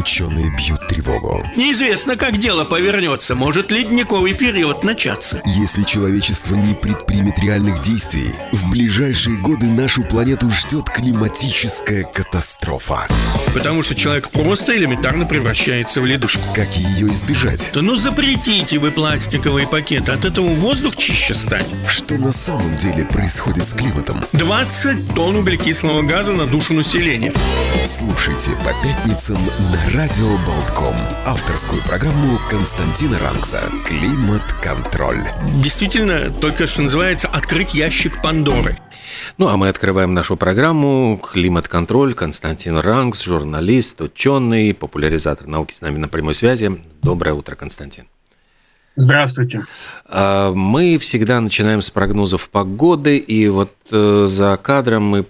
ученые бьют тревогу. Неизвестно, как дело повернется. Может ледниковый период начаться. Если человечество не предпримет реальных действий, в ближайшие годы нашу планету ждет климатическая катастрофа. Потому что человек просто элементарно превращается в ледышку. Как ее избежать? Да ну запретите вы пластиковые пакеты, от этого воздух чище станет. Что на самом деле происходит с климатом? 20 тонн углекислого газа на душу населения. Слушайте по пятницам на Радио Болтком. Авторскую программу Константина Рангса «Климат-контроль». Действительно, только что называется «Открыть ящик Пандоры». Ну, а мы открываем нашу программу «Климат-контроль». Константин Рангс, журналист, ученый, популяризатор науки с нами на прямой связи. Доброе утро, Константин. Здравствуйте. А, мы всегда начинаем с прогнозов погоды, и вот э, за кадром мы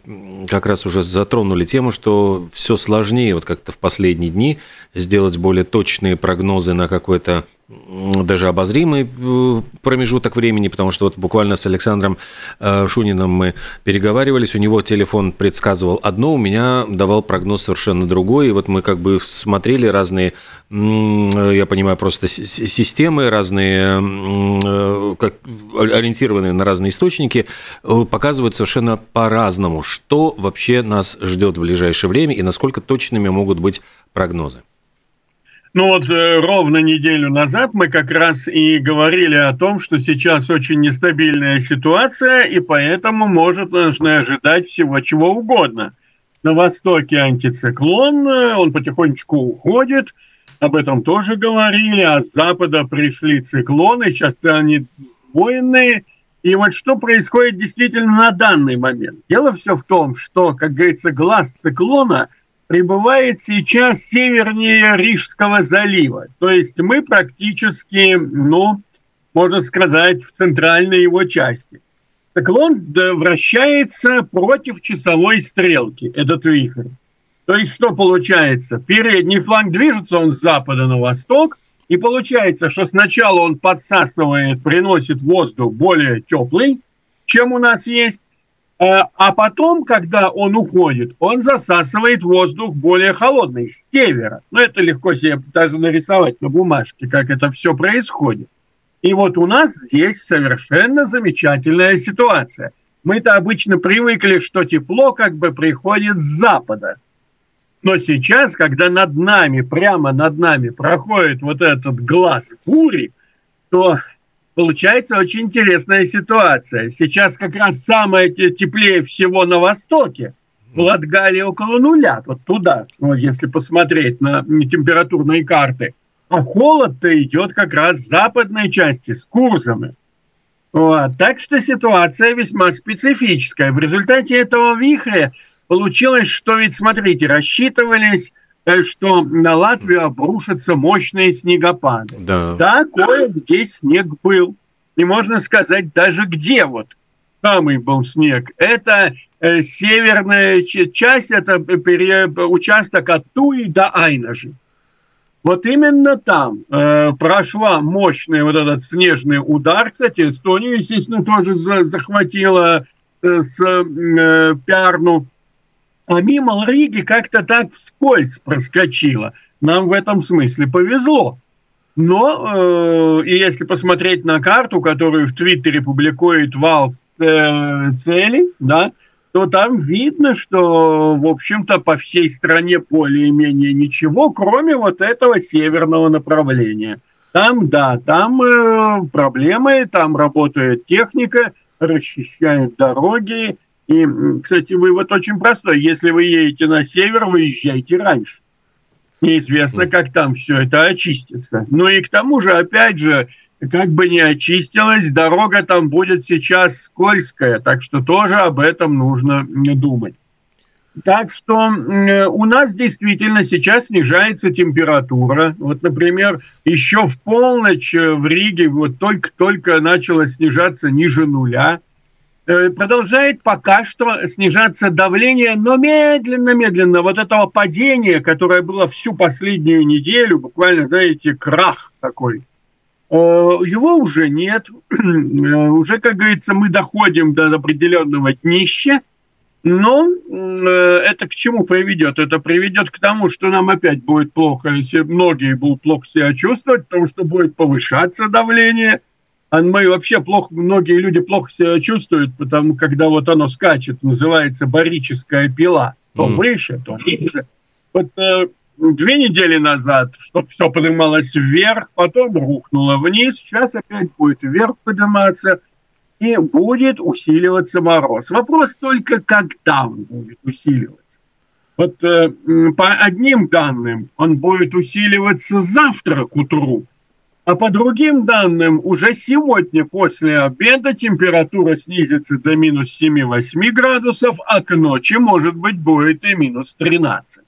как раз уже затронули тему, что все сложнее вот как-то в последние дни сделать более точные прогнозы на какой-то даже обозримый э, промежуток времени, потому что вот буквально с Александром э, Шуниным мы переговаривались, у него телефон предсказывал одно, у меня давал прогноз совершенно другой, и вот мы как бы смотрели разные, я понимаю, просто системы, разные, э, как, ориентированные на разные источники, показывают совершенно по-разному, что вообще нас ждет в ближайшее время и насколько точными могут быть прогнозы. Ну вот э, ровно неделю назад мы как раз и говорили о том, что сейчас очень нестабильная ситуация, и поэтому может нужно ожидать всего чего угодно. На востоке антициклон, э, он потихонечку уходит, об этом тоже говорили, а с запада пришли циклоны, сейчас они сдвоенные. И вот что происходит действительно на данный момент? Дело все в том, что, как говорится, глаз циклона – пребывает сейчас севернее Рижского залива. То есть мы практически, ну, можно сказать, в центральной его части. Так он вращается против часовой стрелки, этот вихрь. То есть что получается? Передний фланг движется он с запада на восток, и получается, что сначала он подсасывает, приносит воздух более теплый, чем у нас есть, а потом, когда он уходит, он засасывает воздух более холодный, с севера. Ну, это легко себе даже нарисовать на бумажке, как это все происходит. И вот у нас здесь совершенно замечательная ситуация. Мы-то обычно привыкли, что тепло как бы приходит с запада. Но сейчас, когда над нами, прямо над нами проходит вот этот глаз бури, то получается очень интересная ситуация. Сейчас как раз самое теплее всего на востоке. В Латгалии около нуля, вот туда, вот если посмотреть на температурные карты. А холод-то идет как раз с западной части, с Курзами. Вот. Так что ситуация весьма специфическая. В результате этого вихря получилось, что ведь, смотрите, рассчитывались что на Латвию обрушатся мощные снегопады. Да. да, кое-где снег был. И можно сказать, даже где вот самый был снег. Это э, северная часть, это пере, участок от Туи до Айнажи. Вот именно там э, прошла мощный вот этот снежный удар. Кстати, Эстонию, естественно, тоже за, захватила э, с э, Пярну а мимо Риги как-то так вскользь проскочила. Нам в этом смысле повезло. Но, э, и если посмотреть на карту, которую в Твиттере публикует Вал э, Цели, да, то там видно, что, в общем-то, по всей стране более-менее ничего, кроме вот этого северного направления. Там, да, там э, проблемы, там работает техника, расчищают дороги, и, кстати, вывод очень простой. Если вы едете на север, выезжайте раньше. Неизвестно, как там все это очистится. Ну и к тому же, опять же, как бы не очистилась, дорога там будет сейчас скользкая, так что тоже об этом нужно думать. Так что у нас действительно сейчас снижается температура. Вот, например, еще в полночь в Риге вот только-только начала снижаться ниже нуля. Э, продолжает пока что снижаться давление, но медленно-медленно вот этого падения, которое было всю последнюю неделю, буквально, знаете, крах такой, его уже нет. Э, уже, как говорится, мы доходим до определенного днища. Но э, это к чему приведет? Это приведет к тому, что нам опять будет плохо, если многие будут плохо себя чувствовать, потому что будет повышаться давление. А мы вообще плохо, многие люди плохо себя чувствуют, потому когда вот оно скачет, называется барическая пила. То mm. выше, то ниже. Вот э, две недели назад, чтобы все поднималось вверх, потом рухнуло вниз, сейчас опять будет вверх подниматься – и будет усиливаться мороз. Вопрос только, когда он будет усиливаться. Вот э, по одним данным он будет усиливаться завтра к утру, а по другим данным уже сегодня после обеда температура снизится до минус 7-8 градусов, а к ночи, может быть, будет и минус 13.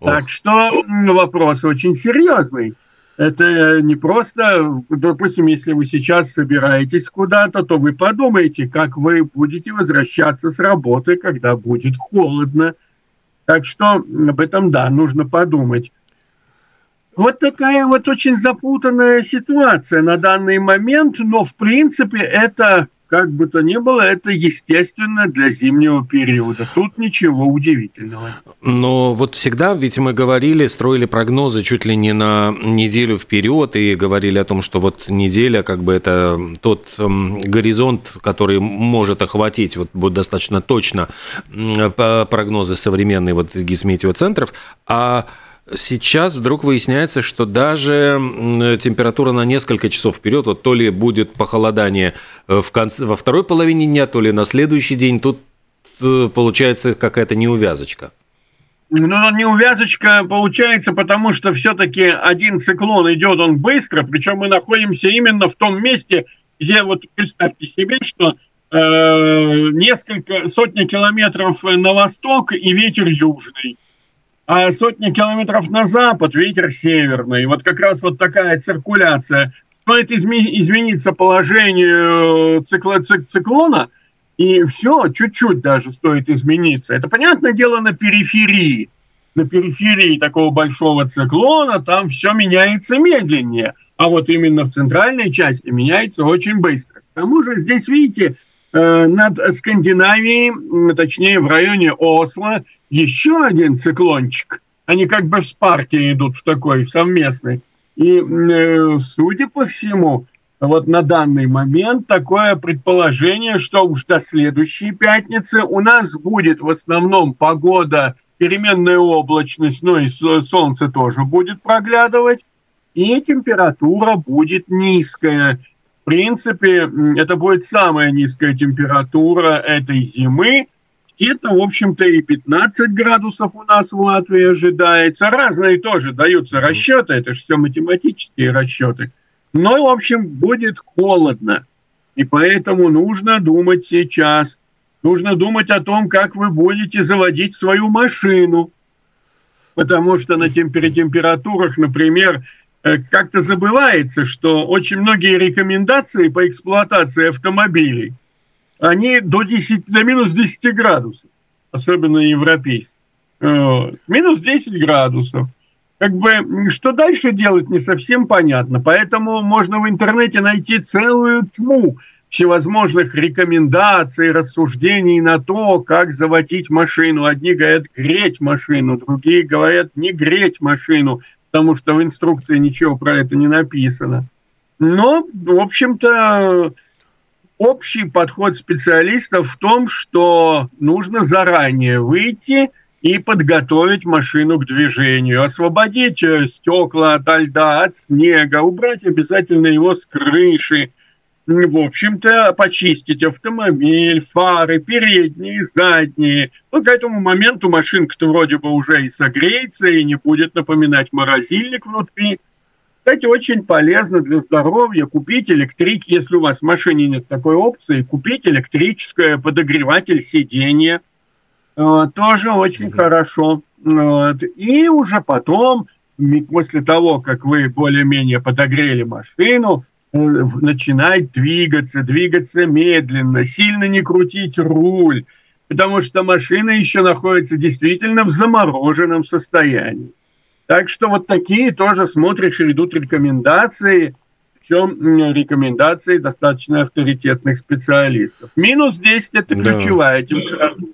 Ох. Так что вопрос очень серьезный. Это не просто, допустим, если вы сейчас собираетесь куда-то, то вы подумайте, как вы будете возвращаться с работы, когда будет холодно. Так что об этом, да, нужно подумать. Вот такая вот очень запутанная ситуация на данный момент, но в принципе это как бы то ни было, это естественно для зимнего периода. Тут ничего удивительного. Но вот всегда, ведь мы говорили, строили прогнозы чуть ли не на неделю вперед и говорили о том, что вот неделя, как бы это тот эм, горизонт, который может охватить вот будет достаточно точно прогнозы современные вот гисметеоцентров, а Сейчас вдруг выясняется, что даже температура на несколько часов вперед, вот то ли будет похолодание э, в конце, во второй половине дня, то ли на следующий день, тут э, получается какая-то неувязочка. Ну, неувязочка получается, потому что все-таки один циклон идет он быстро, причем мы находимся именно в том месте, где вот представьте себе, что э, несколько сотни километров на восток и ветер южный а сотни километров на запад ветер северный. Вот как раз вот такая циркуляция. Стоит измениться положение цикла, циклона, и все, чуть-чуть даже стоит измениться. Это, понятное дело, на периферии. На периферии такого большого циклона там все меняется медленнее. А вот именно в центральной части меняется очень быстро. К тому же здесь, видите, э, над Скандинавией, точнее в районе Осло, еще один циклончик. Они как бы в спарке идут в такой совместный. И, э, судя по всему, вот на данный момент такое предположение, что уж до следующей пятницы у нас будет в основном погода, переменная облачность, ну и солнце тоже будет проглядывать, и температура будет низкая. В принципе, это будет самая низкая температура этой зимы, где-то, в общем-то, и 15 градусов у нас в Латвии ожидается. Разные тоже даются расчеты, это же все математические расчеты. Но, в общем, будет холодно. И поэтому нужно думать сейчас. Нужно думать о том, как вы будете заводить свою машину. Потому что на температурах, например, э, как-то забывается, что очень многие рекомендации по эксплуатации автомобилей – они до, 10, до минус 10 градусов, особенно европейские. Вот. Минус 10 градусов. Как бы, что дальше делать, не совсем понятно. Поэтому можно в интернете найти целую тьму всевозможных рекомендаций, рассуждений на то, как заводить машину. Одни говорят греть машину, другие говорят не греть машину, потому что в инструкции ничего про это не написано. Но, в общем-то, общий подход специалистов в том, что нужно заранее выйти и подготовить машину к движению, освободить э, стекла от льда, от снега, убрать обязательно его с крыши, в общем-то, почистить автомобиль, фары, передние, задние. Ну, к этому моменту машинка-то вроде бы уже и согреется, и не будет напоминать морозильник внутри. Кстати, очень полезно для здоровья купить электрик, если у вас в машине нет такой опции, купить электрическое подогреватель сиденья. Э, тоже очень mm-hmm. хорошо. Вот. И уже потом, после того, как вы более-менее подогрели машину, э, начинать двигаться, двигаться медленно, сильно не крутить руль, потому что машина еще находится действительно в замороженном состоянии. Так что вот такие тоже смотришь, идут рекомендации, причем рекомендации достаточно авторитетных специалистов. Минус 10 – это ключевая да. температура.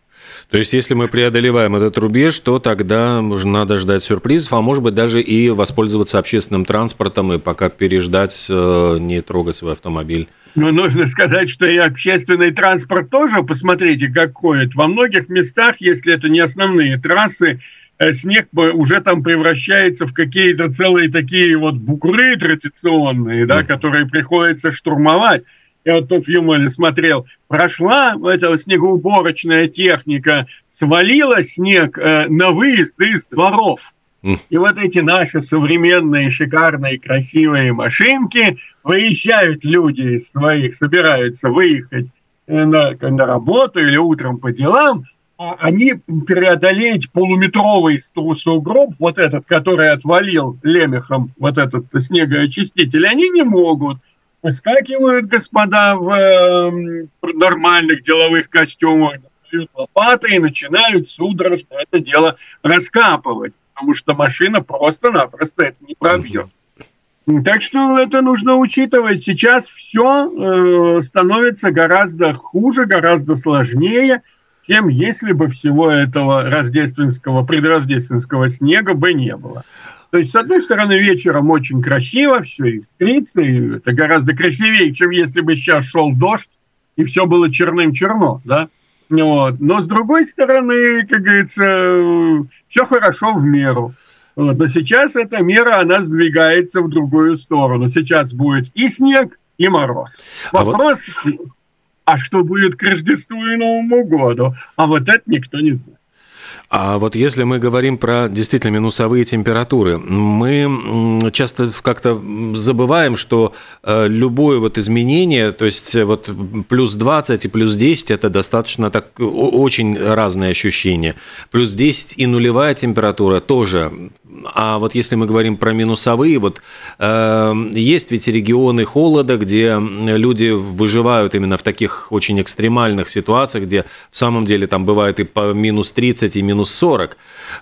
То есть, если мы преодолеваем этот рубеж, то тогда надо ждать сюрпризов, а может быть даже и воспользоваться общественным транспортом и пока переждать, э, не трогать свой автомобиль. Ну, нужно сказать, что и общественный транспорт тоже, посмотрите, как ходит. Во многих местах, если это не основные трассы, снег уже там превращается в какие-то целые такие вот бугры традиционные, да, которые приходится штурмовать. Я вот тут в Юмоле смотрел, прошла эта снегоуборочная техника, свалила снег э, на выезды из дворов. И вот эти наши современные, шикарные, красивые машинки, выезжают люди из своих, собираются выехать э, на, на работу или утром по делам, они преодолеть полуметровый сугроб, вот этот, который отвалил лемехом, вот этот снегоочиститель, они не могут – Выскакивают господа в э, нормальных деловых костюмах, достают лопаты и начинают судорожно это дело раскапывать, потому что машина просто-напросто это не пробьет. Так что это нужно учитывать. Сейчас все э, становится гораздо хуже, гораздо сложнее, чем если бы всего этого рождественского, предрождественского снега бы не было. То есть, с одной стороны, вечером очень красиво, все искрится, и это гораздо красивее, чем если бы сейчас шел дождь, и все было черным-черно, да? Вот. Но с другой стороны, как говорится, все хорошо в меру. Вот. Но сейчас эта мера, она сдвигается в другую сторону. Сейчас будет и снег, и мороз. Вопрос, а, вот... а что будет к Рождеству и Новому году? А вот это никто не знает. А вот если мы говорим про действительно минусовые температуры, мы часто как-то забываем, что э, любое вот изменение, то есть вот плюс 20 и плюс 10 это достаточно так очень разные ощущения. Плюс 10 и нулевая температура тоже. А вот если мы говорим про минусовые, вот э, есть ведь регионы холода, где люди выживают именно в таких очень экстремальных ситуациях, где в самом деле там бывает и по минус 30, и минус минус 40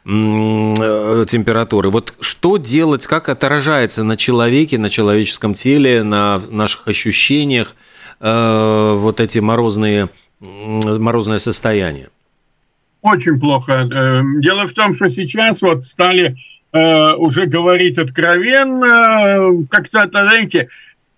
э, температуры. Вот что делать, как отражается на человеке, на человеческом теле, на наших ощущениях э, вот эти морозные, морозное состояние? Очень плохо. Э, дело в том, что сейчас вот стали уже говорить откровенно, как-то, знаете,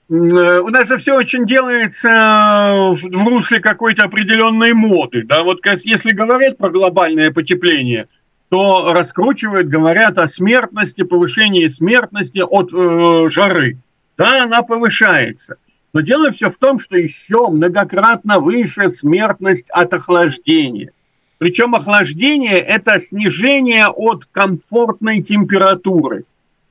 у нас же все очень делается в русле какой-то определенной моды. Да? Вот если говорят про глобальное потепление, то раскручивают, говорят о смертности, повышении смертности от э, жары. Да, она повышается. Но дело все в том, что еще многократно выше смертность от охлаждения. Причем охлаждение – это снижение от комфортной температуры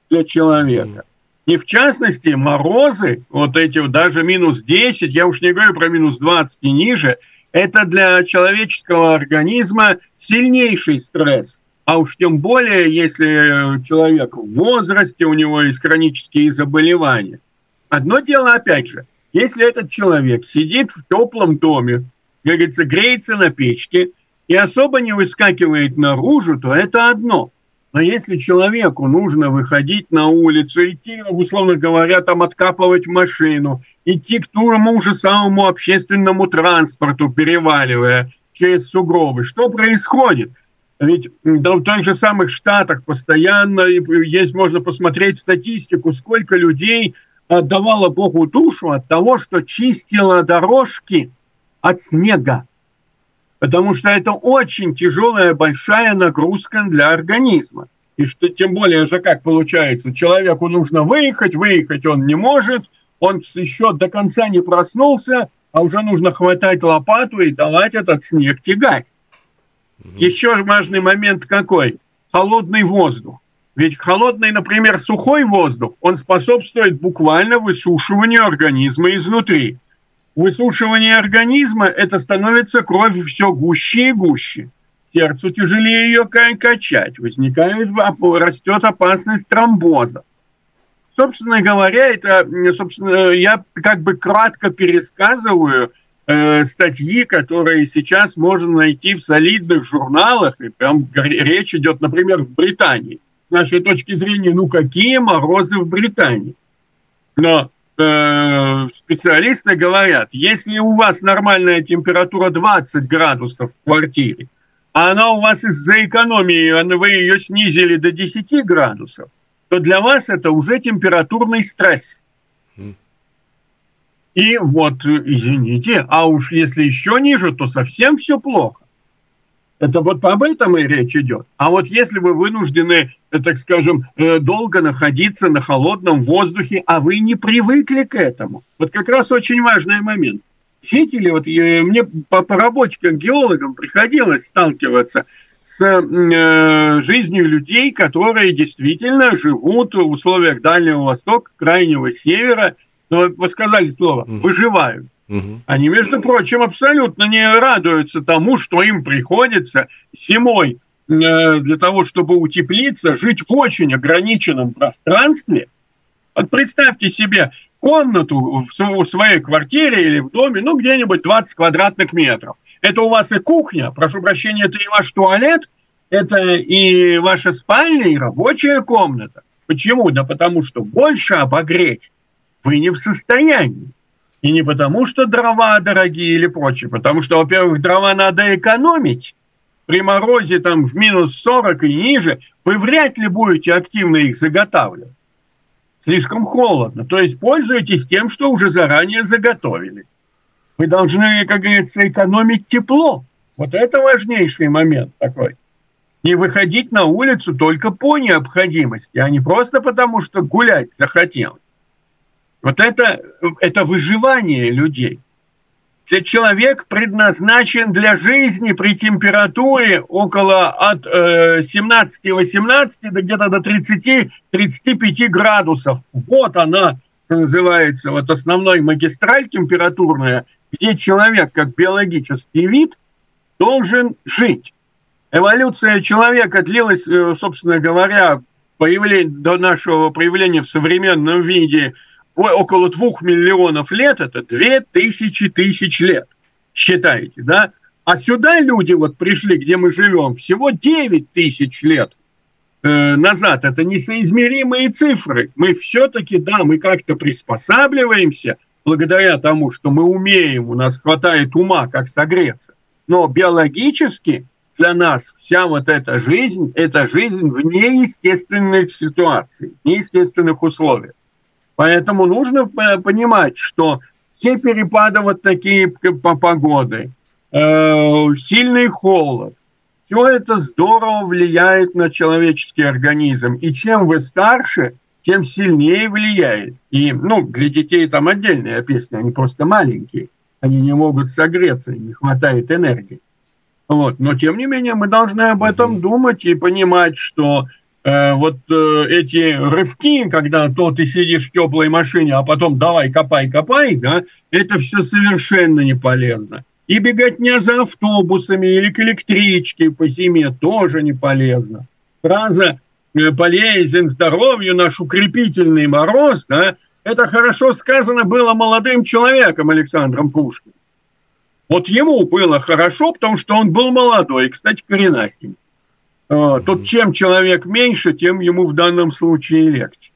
для человека. И в частности, морозы, вот эти даже минус 10, я уж не говорю про минус 20 и ниже, это для человеческого организма сильнейший стресс. А уж тем более, если человек в возрасте, у него есть хронические заболевания. Одно дело, опять же, если этот человек сидит в теплом доме, как говорится, греется на печке и особо не выскакивает наружу, то это одно – но если человеку нужно выходить на улицу, идти, условно говоря, там откапывать машину, идти к тому же самому общественному транспорту, переваливая через сугробы, что происходит? Ведь да, в тех же самых штатах постоянно есть, можно посмотреть статистику, сколько людей отдавало Богу душу от того, что чистило дорожки от снега потому что это очень тяжелая, большая нагрузка для организма. И что тем более же как получается, человеку нужно выехать, выехать он не может, он еще до конца не проснулся, а уже нужно хватать лопату и давать этот снег тягать. Mm-hmm. Еще важный момент какой? Холодный воздух. Ведь холодный, например, сухой воздух, он способствует буквально высушиванию организма изнутри высушивание организма, это становится кровь все гуще и гуще. Сердцу тяжелее ее качать, возникает, растет опасность тромбоза. Собственно говоря, это, собственно, я как бы кратко пересказываю э, статьи, которые сейчас можно найти в солидных журналах, и прям речь идет, например, в Британии. С нашей точки зрения, ну какие морозы в Британии? Но Э, специалисты говорят, если у вас нормальная температура 20 градусов в квартире, а она у вас из-за экономии, вы ее снизили до 10 градусов, то для вас это уже температурный стресс. И вот, извините, а уж если еще ниже, то совсем все плохо. Это вот об этом и речь идет. А вот если вы вынуждены, э, так скажем, э, долго находиться на холодном воздухе, а вы не привыкли к этому, вот как раз очень важный момент. Жители, вот э, мне по, по работе как геологам приходилось сталкиваться с э, жизнью людей, которые действительно живут в условиях Дальнего Востока, Крайнего Севера – ну, вы сказали слово, выживают. Они, между прочим, абсолютно не радуются тому, что им приходится зимой э, для того, чтобы утеплиться, жить в очень ограниченном пространстве. Вот представьте себе комнату в своей квартире или в доме, ну, где-нибудь 20 квадратных метров. Это у вас и кухня, прошу прощения, это и ваш туалет, это и ваша спальня, и рабочая комната. Почему? Да потому что больше обогреть вы не в состоянии. И не потому, что дрова дорогие или прочее, потому что, во-первых, дрова надо экономить. При морозе там в минус 40 и ниже вы вряд ли будете активно их заготавливать. Слишком холодно. То есть пользуйтесь тем, что уже заранее заготовили. Вы должны, как говорится, экономить тепло. Вот это важнейший момент такой. Не выходить на улицу только по необходимости, а не просто потому, что гулять захотелось. Вот это, это выживание людей. Человек предназначен для жизни при температуре около от э, 17-18 до где-то до 30-35 градусов. Вот она, что называется, вот основной магистраль температурная, где человек как биологический вид должен жить. Эволюция человека длилась, э, собственно говоря, появление, до нашего появления в современном виде – около двух миллионов лет, это две тысячи тысяч лет, считаете, да? А сюда люди вот пришли, где мы живем, всего 9 тысяч лет э, назад. Это несоизмеримые цифры. Мы все-таки, да, мы как-то приспосабливаемся благодаря тому, что мы умеем, у нас хватает ума, как согреться. Но биологически для нас вся вот эта жизнь, это жизнь в неестественных ситуациях, неестественных условиях. Поэтому нужно понимать, что все перепады вот такие по погоды, э, сильный холод, все это здорово влияет на человеческий организм. И чем вы старше, тем сильнее влияет. И, ну, для детей там отдельная песня, они просто маленькие. Они не могут согреться, не хватает энергии. Вот. Но, тем не менее, мы должны об этом думать и понимать, что Э, вот э, эти рывки, когда то ты сидишь в теплой машине, а потом давай копай, копай, да, это все совершенно не полезно. И бегать не за автобусами или к электричке по зиме тоже не полезно. Фраза э, «полезен здоровью наш укрепительный мороз», да, это хорошо сказано было молодым человеком Александром Пушкиным. Вот ему было хорошо, потому что он был молодой, кстати, коренастенький. А, тут чем человек меньше, тем ему в данном случае легче.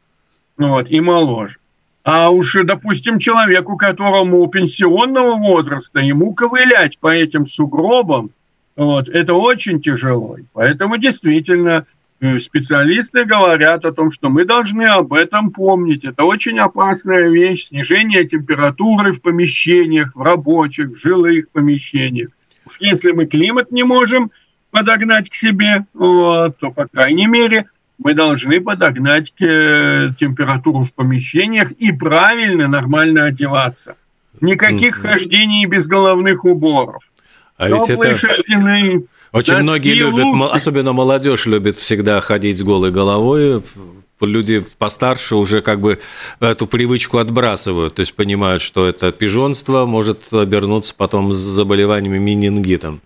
Вот, и моложе. А уж, допустим, человеку, которому пенсионного возраста, ему ковылять по этим сугробам, вот, это очень тяжело. Поэтому действительно э, специалисты говорят о том, что мы должны об этом помнить. Это очень опасная вещь, снижение температуры в помещениях, в рабочих, в жилых помещениях. Уж если мы климат не можем подогнать к себе, вот, то, по крайней мере, мы должны подогнать к, э, температуру в помещениях и правильно, нормально одеваться. Никаких mm-hmm. хождений без головных уборов. А ведь это... Шерстяные, очень многие любят, луки. особенно молодежь любит всегда ходить с голой головой. Люди постарше уже как бы эту привычку отбрасывают, то есть понимают, что это пижонство может обернуться потом с заболеваниями менингитом.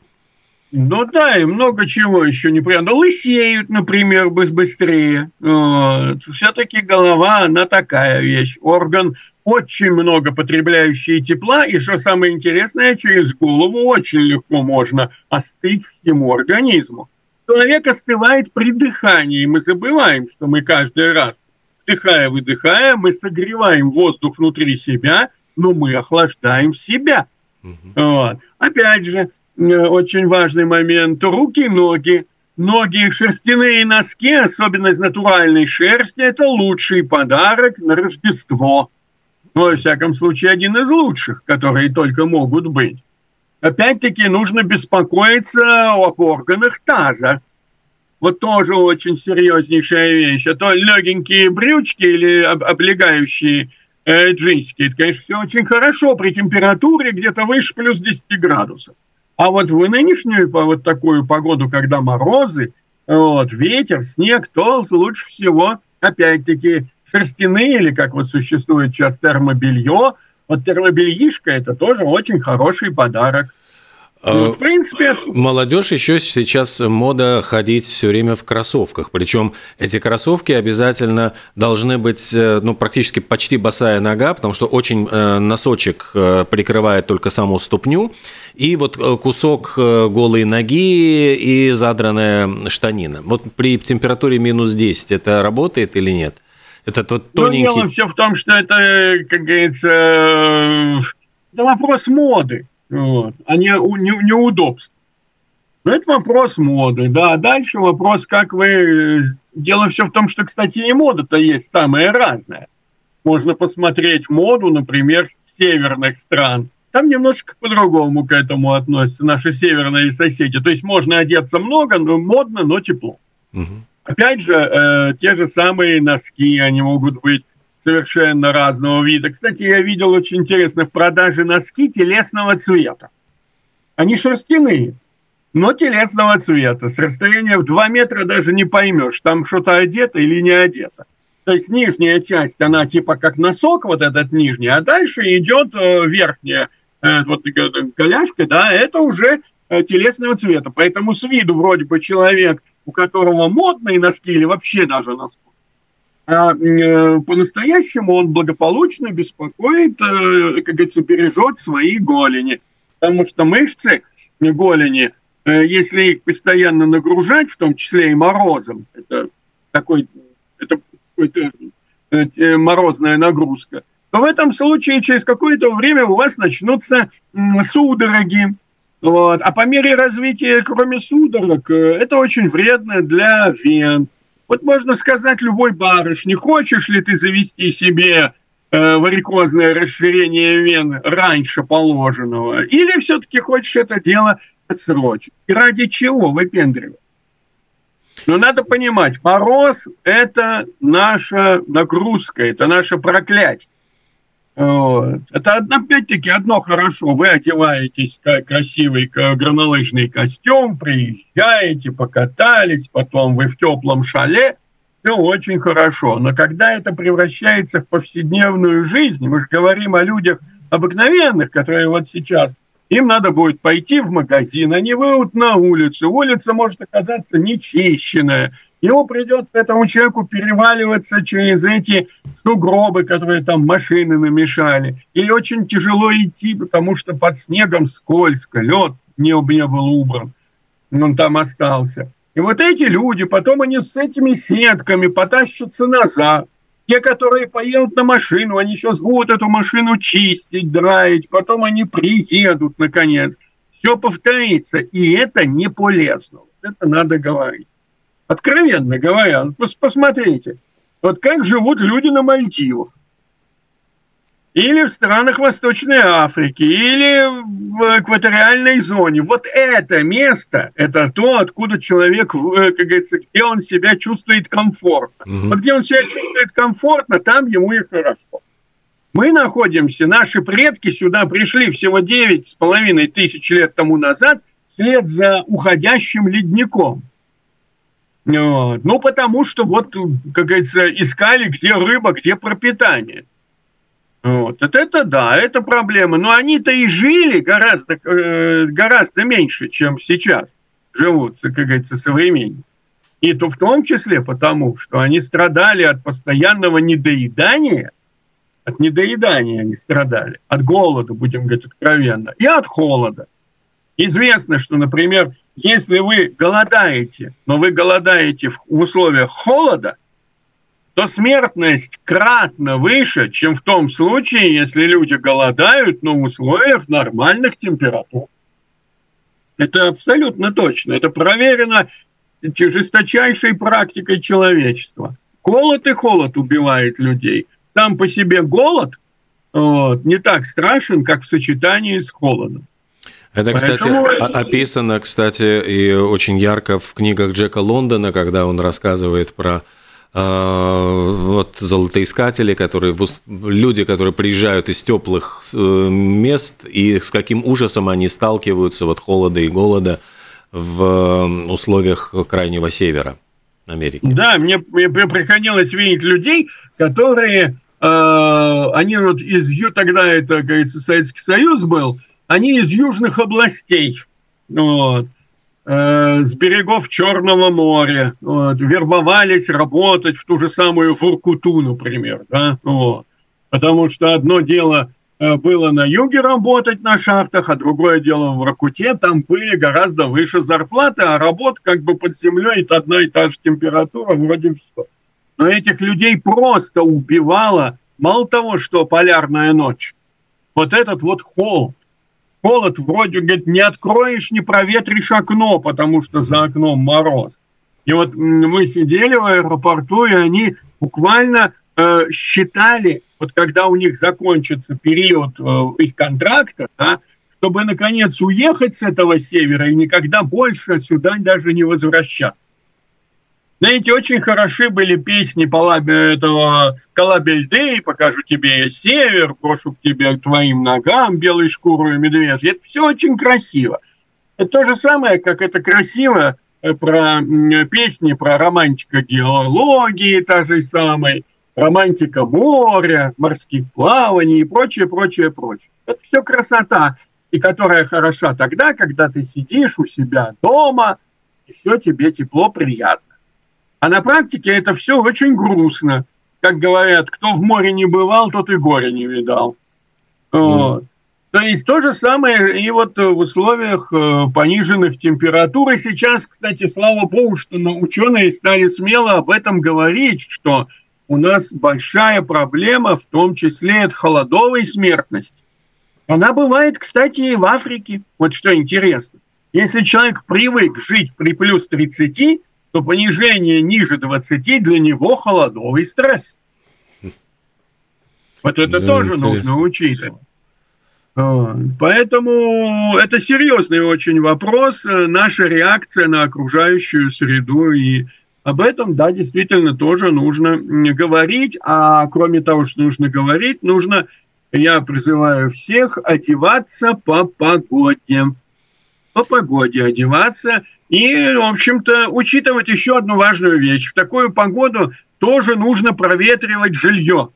Ну да, и много чего еще неприятно. Лысеют, например, быстрее. Вот. Все-таки голова, она такая вещь. Орган очень много потребляющий тепла, и что самое интересное, через голову очень легко можно остыть всему организму. Человек остывает при дыхании, мы забываем, что мы каждый раз, вдыхая, выдыхая, мы согреваем воздух внутри себя, но мы охлаждаем себя. Угу. Вот. Опять же, очень важный момент, руки и ноги. Ноги шерстяные носки, особенно из натуральной шерсти, это лучший подарок на Рождество. Ну, во всяком случае, один из лучших, которые только могут быть. Опять-таки, нужно беспокоиться об органах таза. Вот тоже очень серьезнейшая вещь. А то легенькие брючки или облегающие э, джинсики, это, конечно, все очень хорошо при температуре где-то выше плюс 10 градусов. А вот в нынешнюю вот такую погоду, когда морозы, вот, ветер, снег, то лучше всего, опять-таки, шерстяные или, как вот существует сейчас, термобелье. Вот термобельишко – это тоже очень хороший подарок. Ну, в принципе... Молодежь еще сейчас мода ходить все время в кроссовках. Причем эти кроссовки обязательно должны быть э, ну, практически почти босая нога, потому что очень э, носочек э, прикрывает только саму ступню. И вот кусок голой ноги и задранная штанина. Вот при температуре минус 10 это работает или нет? Это тот тоненький... Ну, дело все в том, что это, как говорится, это вопрос моды вот, а не, не, неудобств. Но это вопрос моды, да. Дальше вопрос, как вы... Дело все в том, что, кстати, и мода-то есть самая разная. Можно посмотреть моду, например, северных стран. Там немножко по-другому к этому относятся наши северные соседи. То есть можно одеться много, но модно, но тепло. Угу. Опять же, э, те же самые носки, они могут быть совершенно разного вида. Кстати, я видел очень интересно в продаже носки телесного цвета. Они шерстяные, но телесного цвета. С расстояния в 2 метра даже не поймешь, там что-то одето или не одето. То есть нижняя часть, она типа как носок, вот этот нижний, а дальше идет э, верхняя э, вот коляшка, да, это уже э, телесного цвета. Поэтому с виду вроде бы человек, у которого модные носки или вообще даже носки, а э, по-настоящему он благополучно беспокоит, э, как говорится, бережет свои голени. Потому что мышцы голени, э, если их постоянно нагружать, в том числе и морозом, это такой, это морозная нагрузка, то в этом случае через какое-то время у вас начнутся судороги. Вот. А по мере развития, кроме судорог, это очень вредно для вен вот можно сказать любой барышне, хочешь ли ты завести себе э, варикозное расширение вен раньше положенного, или все-таки хочешь это дело отсрочить? И ради чего выпендривать? Но надо понимать, мороз – это наша нагрузка, это наше проклятие. Это опять-таки одно хорошо. Вы одеваетесь как красивый горнолыжный костюм, приезжаете, покатались, потом вы в теплом шале. Все очень хорошо. Но когда это превращается в повседневную жизнь, мы же говорим о людях обыкновенных, которые вот сейчас, им надо будет пойти в магазин, они выйдут на улицу. Улица может оказаться нечищенная, Ему придется этому человеку переваливаться через эти сугробы, которые там машины намешали. Или очень тяжело идти, потому что под снегом скользко, лед не, не был убран, он там остался. И вот эти люди, потом они с этими сетками потащатся назад. Те, которые поедут на машину, они сейчас будут эту машину чистить, драить, потом они приедут, наконец. Все повторится, и это не полезно. Вот это надо говорить. Откровенно говоря, посмотрите, вот как живут люди на Мальдивах, или в странах Восточной Африки, или в экваториальной зоне. Вот это место, это то, откуда человек, э, как говорится, где он себя чувствует комфортно. Угу. Вот где он себя чувствует комфортно, там ему и хорошо. Мы находимся, наши предки сюда пришли всего 9,5 тысяч лет тому назад, вслед за уходящим ледником. Ну, потому что вот, как говорится, искали, где рыба, где пропитание. Вот. Это, это да, это проблема. Но они-то и жили гораздо, э, гораздо меньше, чем сейчас живут, как говорится, современники. И то в том числе потому, что они страдали от постоянного недоедания, от недоедания они страдали, от голода, будем говорить откровенно, и от холода. Известно, что, например, если вы голодаете, но вы голодаете в условиях холода, то смертность кратно выше, чем в том случае, если люди голодают, но в условиях нормальных температур. Это абсолютно точно. Это проверено жесточайшей практикой человечества. Голод и холод убивает людей. Сам по себе голод вот, не так страшен, как в сочетании с холодом. Это, кстати, Поэтому... описано, кстати, и очень ярко в книгах Джека Лондона, когда он рассказывает про э, вот золотоискатели, которые люди, которые приезжают из теплых э, мест и с каким ужасом они сталкиваются вот холода и голода в условиях крайнего севера Америки. Да, мне, мне приходилось видеть людей, которые э, они вот из тогда это, как говорится, Советский Союз был, они из южных областей, вот, э, с берегов Черного моря, вот, вербовались работать в ту же самую Воркуту, например, да, вот. Потому что одно дело э, было на юге работать на шахтах, а другое дело в Воркуте, там были гораздо выше зарплаты, а работа как бы под землей, это одна и та же температура, вроде все. Но этих людей просто убивало, мало того, что полярная ночь, вот этот вот холод, холод вроде, говорит, не откроешь, не проветришь окно, потому что за окном мороз. И вот мы сидели в аэропорту, и они буквально э, считали, вот когда у них закончится период э, их контракта, да, чтобы наконец уехать с этого севера и никогда больше сюда даже не возвращаться. Знаете, очень хороши были песни этого Колабельдей, покажу тебе север, брошу к тебе к твоим ногам белой шкурой медвежья. Это все очень красиво. Это то же самое, как это красиво э, про песни про романтика геологии, та же самая, романтика моря, морских плаваний и прочее, прочее, прочее. Это все красота, и которая хороша тогда, когда ты сидишь у себя дома, и все тебе тепло, приятно. А на практике это все очень грустно. Как говорят, кто в море не бывал, тот и горе не видал. Вот. То есть то же самое и вот в условиях э, пониженных температур. И сейчас, кстати, слава богу, что ученые стали смело об этом говорить, что у нас большая проблема, в том числе от холодовой смертности. Она бывает, кстати, и в Африке. Вот что интересно. Если человек привык жить при плюс 30, то понижение ниже 20 для него холодовый стресс. Вот это да, тоже интересно. нужно учитывать. Поэтому это серьезный очень вопрос, э, наша реакция на окружающую среду. И об этом, да, действительно тоже нужно говорить. А кроме того, что нужно говорить, нужно, я призываю всех одеваться по погоде. По погоде одеваться – и, в общем-то, учитывать еще одну важную вещь. В такую погоду тоже нужно проветривать жилье.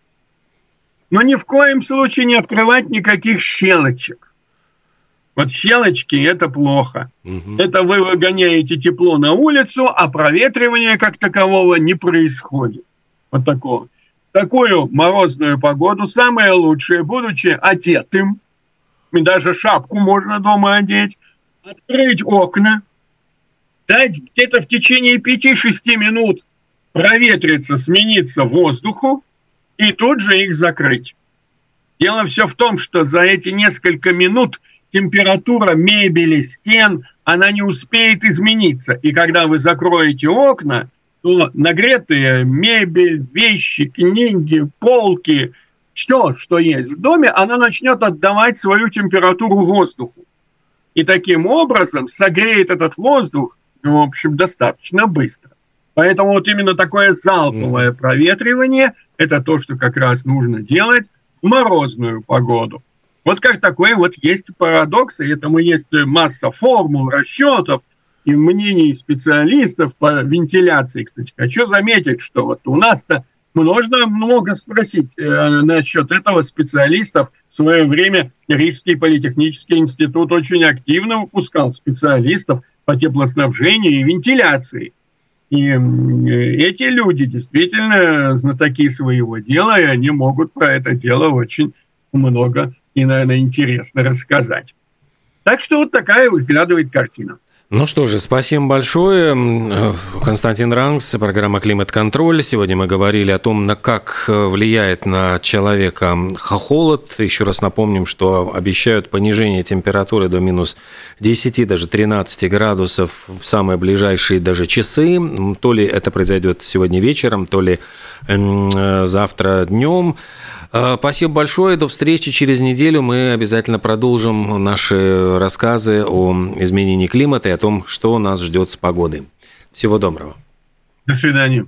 Но ни в коем случае не открывать никаких щелочек. Вот щелочки – это плохо. Угу. Это вы выгоняете тепло на улицу, а проветривания как такового не происходит. Вот такого. Такую морозную погоду самое лучшее, будучи одетым, и даже шапку можно дома одеть, открыть окна – дать где-то в течение 5-6 минут проветриться, смениться воздуху и тут же их закрыть. Дело все в том, что за эти несколько минут температура мебели, стен, она не успеет измениться. И когда вы закроете окна, то нагретые мебель, вещи, книги, полки, все, что есть в доме, она начнет отдавать свою температуру воздуху. И таким образом согреет этот воздух в общем, достаточно быстро. Поэтому вот именно такое залповое проветривание – это то, что как раз нужно делать в морозную погоду. Вот как такой вот есть парадокс, и этому есть масса формул, расчетов и мнений специалистов по вентиляции. Кстати, хочу заметить, что вот у нас-то можно много спросить э, насчет этого специалистов. В свое время Рижский политехнический институт очень активно выпускал специалистов – по теплоснабжению и вентиляции. И эти люди действительно знатоки своего дела, и они могут про это дело очень много и, наверное, интересно рассказать. Так что вот такая выглядывает картина. Ну что же, спасибо большое. Константин Рангс, программа «Климат-контроль». Сегодня мы говорили о том, на как влияет на человека холод. Еще раз напомним, что обещают понижение температуры до минус 10, даже 13 градусов в самые ближайшие даже часы. То ли это произойдет сегодня вечером, то ли завтра днем. А, спасибо большое. До встречи через неделю. Мы обязательно продолжим наши рассказы о изменении климата и о том, что нас ждет с погодой. Всего доброго. До свидания.